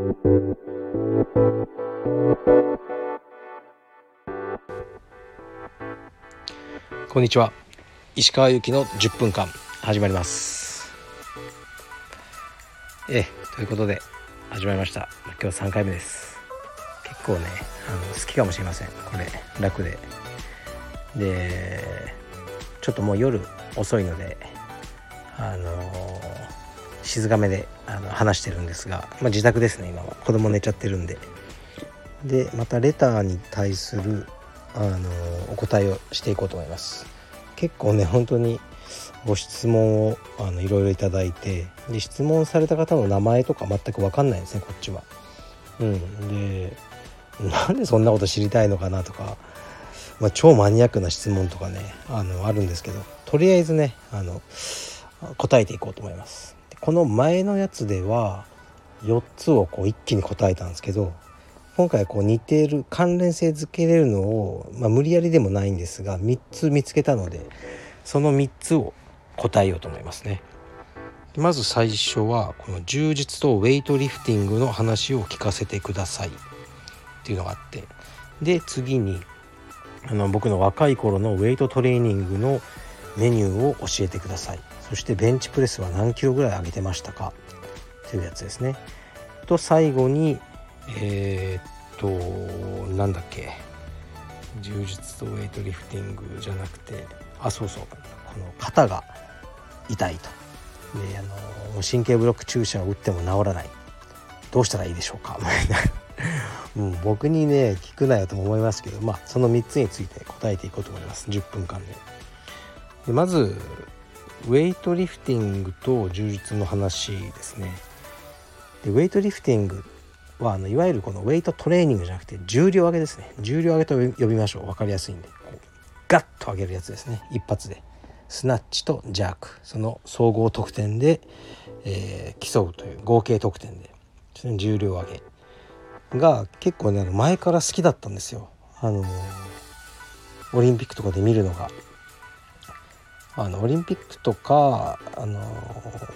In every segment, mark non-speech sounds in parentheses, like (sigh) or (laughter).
こんにちは。石川由紀の10分間始まります。えということで始まりました。今日3回目です。結構ねあの好きかもしれません。これ楽で。でちょっともう夜遅いのであの静かめであの話してるんですが、まあ、自宅ですね今は子供寝ちゃってるんででまたレターに対するあのお答えをしていこうと思います結構ね本当にご質問をあのいろいろいただいてで質問された方の名前とか全く分かんないですねこっちは。うん、でなんでそんなこと知りたいのかなとか、まあ、超マニアックな質問とかねあのあるんですけどとりあえずねあの答えていこうと思います。この前のやつでは4つをこう一気に答えたんですけど今回こう似ている関連性づけれるのを、まあ、無理やりでもないんですが3つ見つけたのでその3つを答えようと思いますね。まず最初はこの充実とウェイトリフティングの話を聞かせてください。っていうのがあって。で次にあの僕の若い頃のウェイトトレーニングのメニューを教えてください。そしてベンチプレスは何キロぐらい上げてましたか？というやつですね。と最後にえー、っとなんだっけ？充実とウェイトリフティングじゃなくてあそうそう。この肩が痛いと。であの神経ブロック注射を打っても治らない。どうしたらいいでしょうか？みたいなう、僕にね聞くなよと思いますけどまあその3つについて答えていこうと思います。10分間で。でまずウェイトリフティングと充実の話ですね。でウェイトリフティングはあのいわゆるこのウェイトトレーニングじゃなくて重量上げですね。重量上げと呼びましょう。分かりやすいんで。こうガッと上げるやつですね。一発で。スナッチとジャーク。その総合得点で、えー、競うという合計得点で。重量上げ。が結構ね前から好きだったんですよ。あのオリンピックとかで見るのが。あのオリンピックとかあの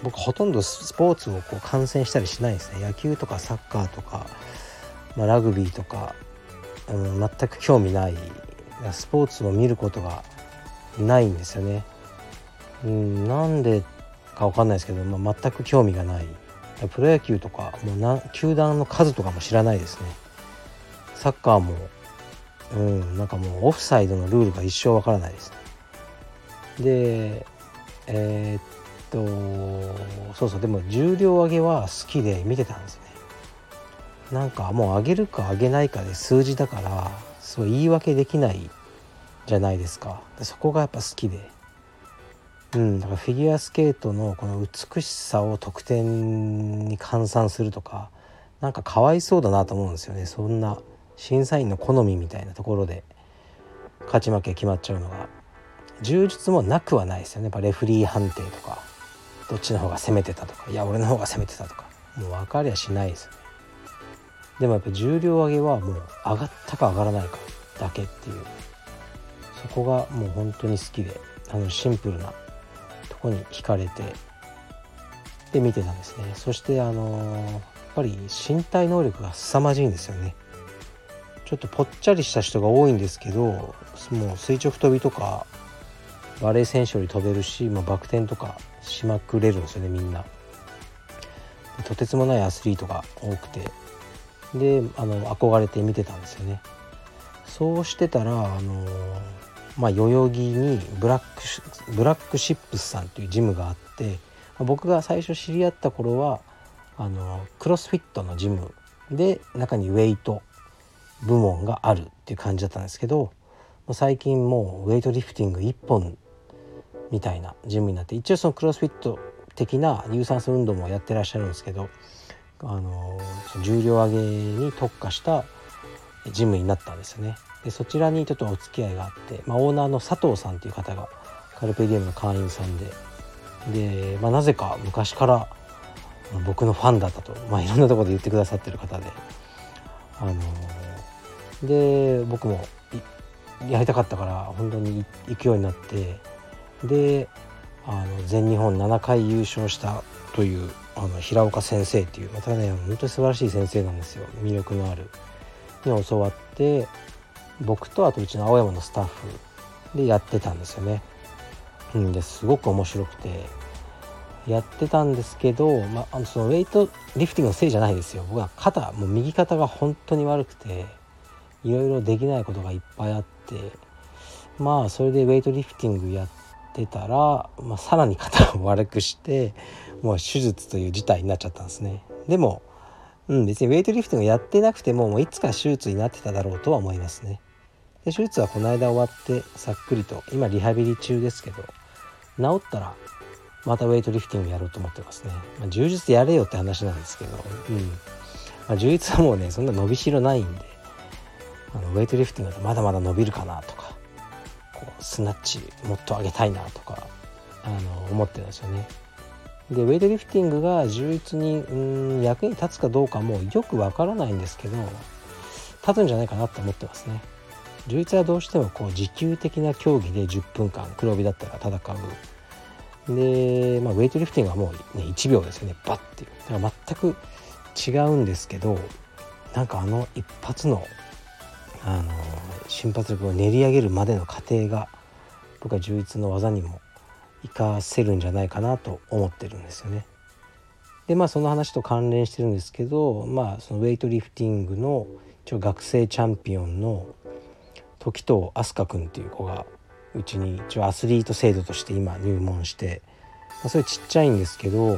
僕ほとんどスポーツをこう観戦したりしないですね。野球とかサッカーとか、まあ、ラグビーとか、うん、全く興味ない。スポーツを見ることがないんですよね。うん、なんでか分かんないですけど、まあ、全く興味がない。プロ野球とかもうな球団の数とかも知らないですね。サッカーもうんなんかもうオフサイドのルールが一生わからないですね。でえー、っとそうそうでも重量上げは好きで見てたんですね。なんかもう上げるか上げないかで数字だからすごい言い訳できないじゃないですか。でそこがやっぱ好きで。うんだからフィギュアスケートのこの美しさを得点に換算するとかなんかかわいそうだなと思うんですよね。そんな審査員の好みみたいなところで勝ち負け決まっちゃうのが。充実もなくはないですよね。やっぱレフリー判定とかどっちの方が攻めてたとか。いや俺の方が攻めてたとか。もう分かりゃしないですよね。でもやっぱ重量上げはもう上がったか上がらないかだけっていう。そこがもう本当に好きであのシンプルなとこに惹かれてで見てたんですね。そしてあのやっぱり身体能力が凄まじいんですよね。ちょっとぽっちゃりした人が多いんですけどもう垂直跳びとかバレー選手より飛べるし、まあ、バク転とかしまくれるんですよねみんな。とてつもないアスリートが多くてであの憧れて見てたんですよね。そうしてたらあのまあ、代々木にブラックブラックシップスさんというジムがあって、僕が最初知り合った頃はあのクロスフィットのジムで中にウェイト部門があるっていう感じだったんですけど最近もうウェイトリフティング1本みたいなジムになって一応そのクロスフィット的な有酸素運動もやってらっしゃるんですけどあの重量上げに特化したジムになったんですよね。でそちらにちょっとお付き合いがあって、まあ、オーナーの佐藤さんという方がカルペディエムの会員さんでで、まあ、なぜか昔から僕のファンだったと、まあ、いろんなところで言ってくださってる方であので僕もやりたかったから本当に行くようになってであの全日本7回優勝したというあの平岡先生っていうまたね本当に素晴らしい先生なんですよ。魅力のある。に教わって僕とあとうちの青山のスタッフでやってたんですよね。うん、ですごく面白くてやってたんですけど、まあ、のそのウェイトリフティングのせいじゃないですよ。僕は肩もう右肩が本当に悪くていろいろできないことがいっぱいあってまあそれでウェイトリフティングやってってたら、まあ、さらに肩を悪くしてもう手術という事態になっちゃったんですね。でも、うん、別にウェイトリフティングやってなくてももういつか手術になってただろうとは思いますね。で手術はこの間終わってさっくりと今リハビリ中ですけど治ったらまたウェイトリフティングやろうと思ってますね、まあ、充実やれよって話なんですけど、うん。まあ、充実はもうねそんな伸びしろないんであのウェイトリフティングだとまだまだ伸びるかなとかこうスナッチもっと上げたいなとかあの思ってるんですよね。でウェイトリフティングが充実にうん役に立つかどうかもよくわからないんですけど立つんじゃないかなって思ってますね。充実はどうしてもこう持久的な競技で10分間黒帯だったら戦うで、まあ、ウェイトリフティングはもう、ね、1秒ですよねバッていうだから全く違うんですけどなんかあの一発のあの瞬発力を練り上げるまでの過程が僕は充実の技にも活かせるんじゃないかなと思ってるんですよね。でまあその話と関連してるんですけどまあそのウェイトリフティングの一応学生チャンピオンの時藤飛鳥君っていう子がうちに一応アスリート制度として今入門して、まあ、それちっちゃいんですけど、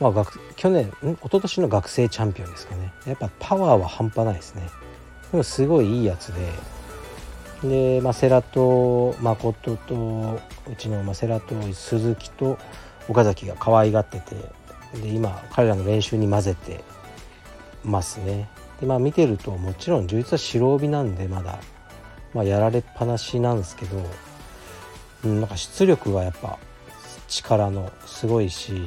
まあ学、去年ん？一昨年の学生チャンピオンですかね。やっぱパワーは半端ないですね。でもすごいいいやつでで、まあ、世良と誠とうちの、世良と鈴木と岡崎が可愛がっててで今彼らの練習に混ぜてますね。でまあ見てるともちろん充実は白帯なんでまだ、まあ、やられっぱなしなんですけど、うん、なんか出力がやっぱ力のすごいし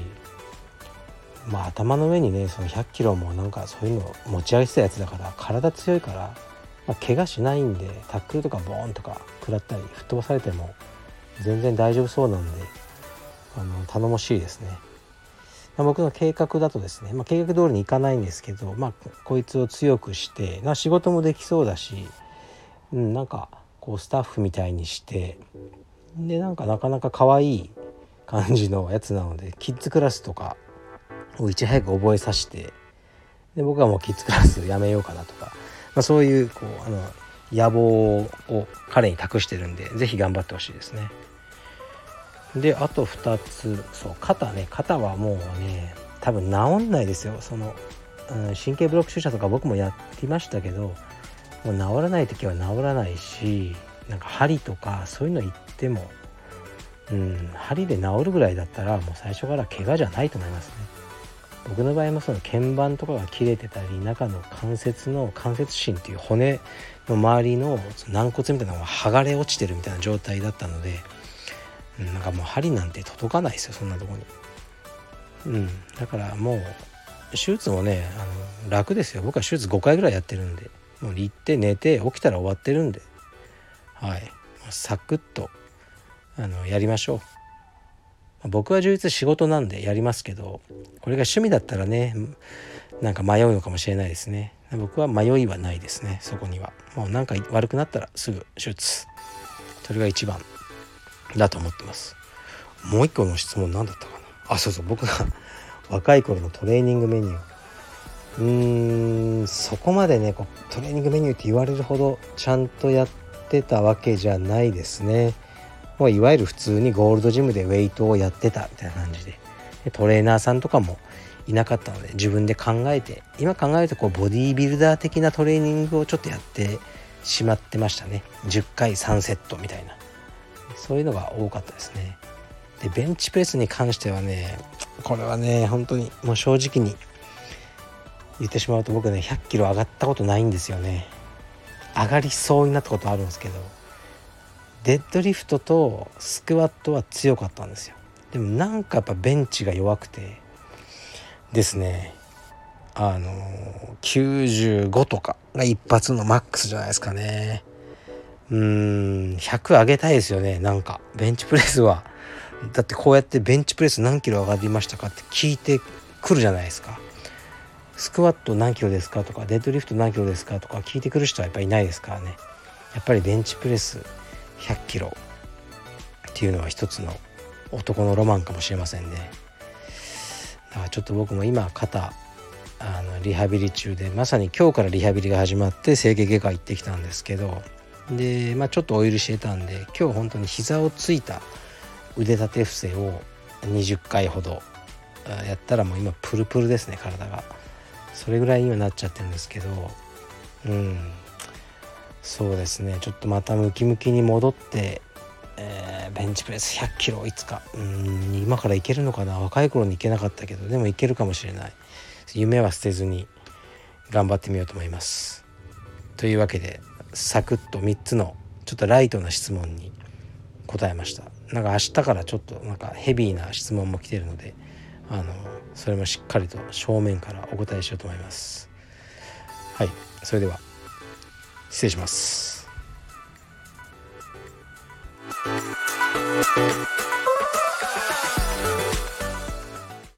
まあ頭の上にねその100キロもなんかそういうの持ち上げてたやつだから体強いから、まあ、怪我しないんでタックルとかボーンとか食らったり吹っ飛ばされても全然大丈夫そうなんであの頼もしいですね。僕の計画だとですね、まあ、計画通りにいかないんですけど、まあ、こいつを強くして仕事もできそうだし、うん、なんかこうスタッフみたいにしてでなんかなかなか可愛い感じのやつなのでキッズクラスとかをいち早く覚えさせてで僕はもうキッズクラスやめようかなとか、あ、そういうこうあの野望を彼に託してるんで是非頑張ってほしいですね。であと2つそう肩ね肩はもうね多分治んないですよその、うん、神経ブロック注射とか僕もやってましたけどもう治らない時は治らないしなんか針とかそういうの言っても、うん、針で治るぐらいだったらもう最初から怪我じゃないと思いますね。僕の場合もその鍵盤とかが切れてたり中の関節の関節芯っていう骨の周りの軟骨みたいなのが剥がれ落ちてるみたいな状態だったので、なんかもう針なんて届かないですよそんなとこに。うん、だからもう手術もねあの楽ですよ。僕は手術5回ぐらいやってるんで。もう行って寝て起きたら終わってるんで。はい。サクッとあのやりましょう。僕は充実仕事なんでやりますけどこれが趣味だったらねなんか迷うのかもしれないですね。僕は迷いはないですねそこには。もうなんか悪くなったらすぐ手術。それが一番だと思ってます。もう一個の質問何だったかな。あそうそう。僕が (laughs) 若い頃のトレーニングメニュー。うーんそこまでねこうトレーニングメニューって言われるほどちゃんとやってたわけじゃないですね。もういわゆる普通にゴールドジムでウェイトをやってたみたいな感じで。でトレーナーさんとかもいなかったので自分で考えて今考えるとこうボディービルダー的なトレーニングをちょっとやってしまってましたね。10回3セットみたいな。そういうのが多かったですね。でベンチプレスに関してはねこれはね本当にもう正直に言ってしまうと僕ね100キロ上がったことないんですよね。上がりそうになったことあるんですけど。デッドリフトとスクワットは強かったんですよ。でもなんかやっぱベンチが弱くてですねあの95とかが一発のマックスじゃないですかね。うーん100上げたいですよねなんか。ベンチプレスは。だってこうやってベンチプレス何キロ上がりましたかって聞いて来るじゃないですか。スクワット何キロですかとかデッドリフト何キロですかとか聞いてくる人はやっぱりいないですからね。やっぱりベンチプレス100キロっていうのは一つの男のロマンかもしれませんね。だからちょっと僕も今肩あのリハビリ中でまさに今日からリハビリが始まって整形外科行ってきたんですけどで、まあ、ちょっとオイルしてたんで今日本当に膝をついた腕立て伏せを20回ほどやったらもう今プルプルですね体が。それぐらいにはなっちゃってるんですけどうん。そうですね。ちょっとまたムキムキに戻って、えー、ベンチプレス100キロいつか。うん今からいけるのかな。若い頃に行けなかったけどでもいけるかもしれない。夢は捨てずに頑張ってみようと思います。というわけでサクッと3つのちょっとライトな質問に答えました。なんか明日からちょっとなんかヘビーな質問も来てるのであのそれもしっかりと正面からお答えしようと思います。はい。それでは。失礼します。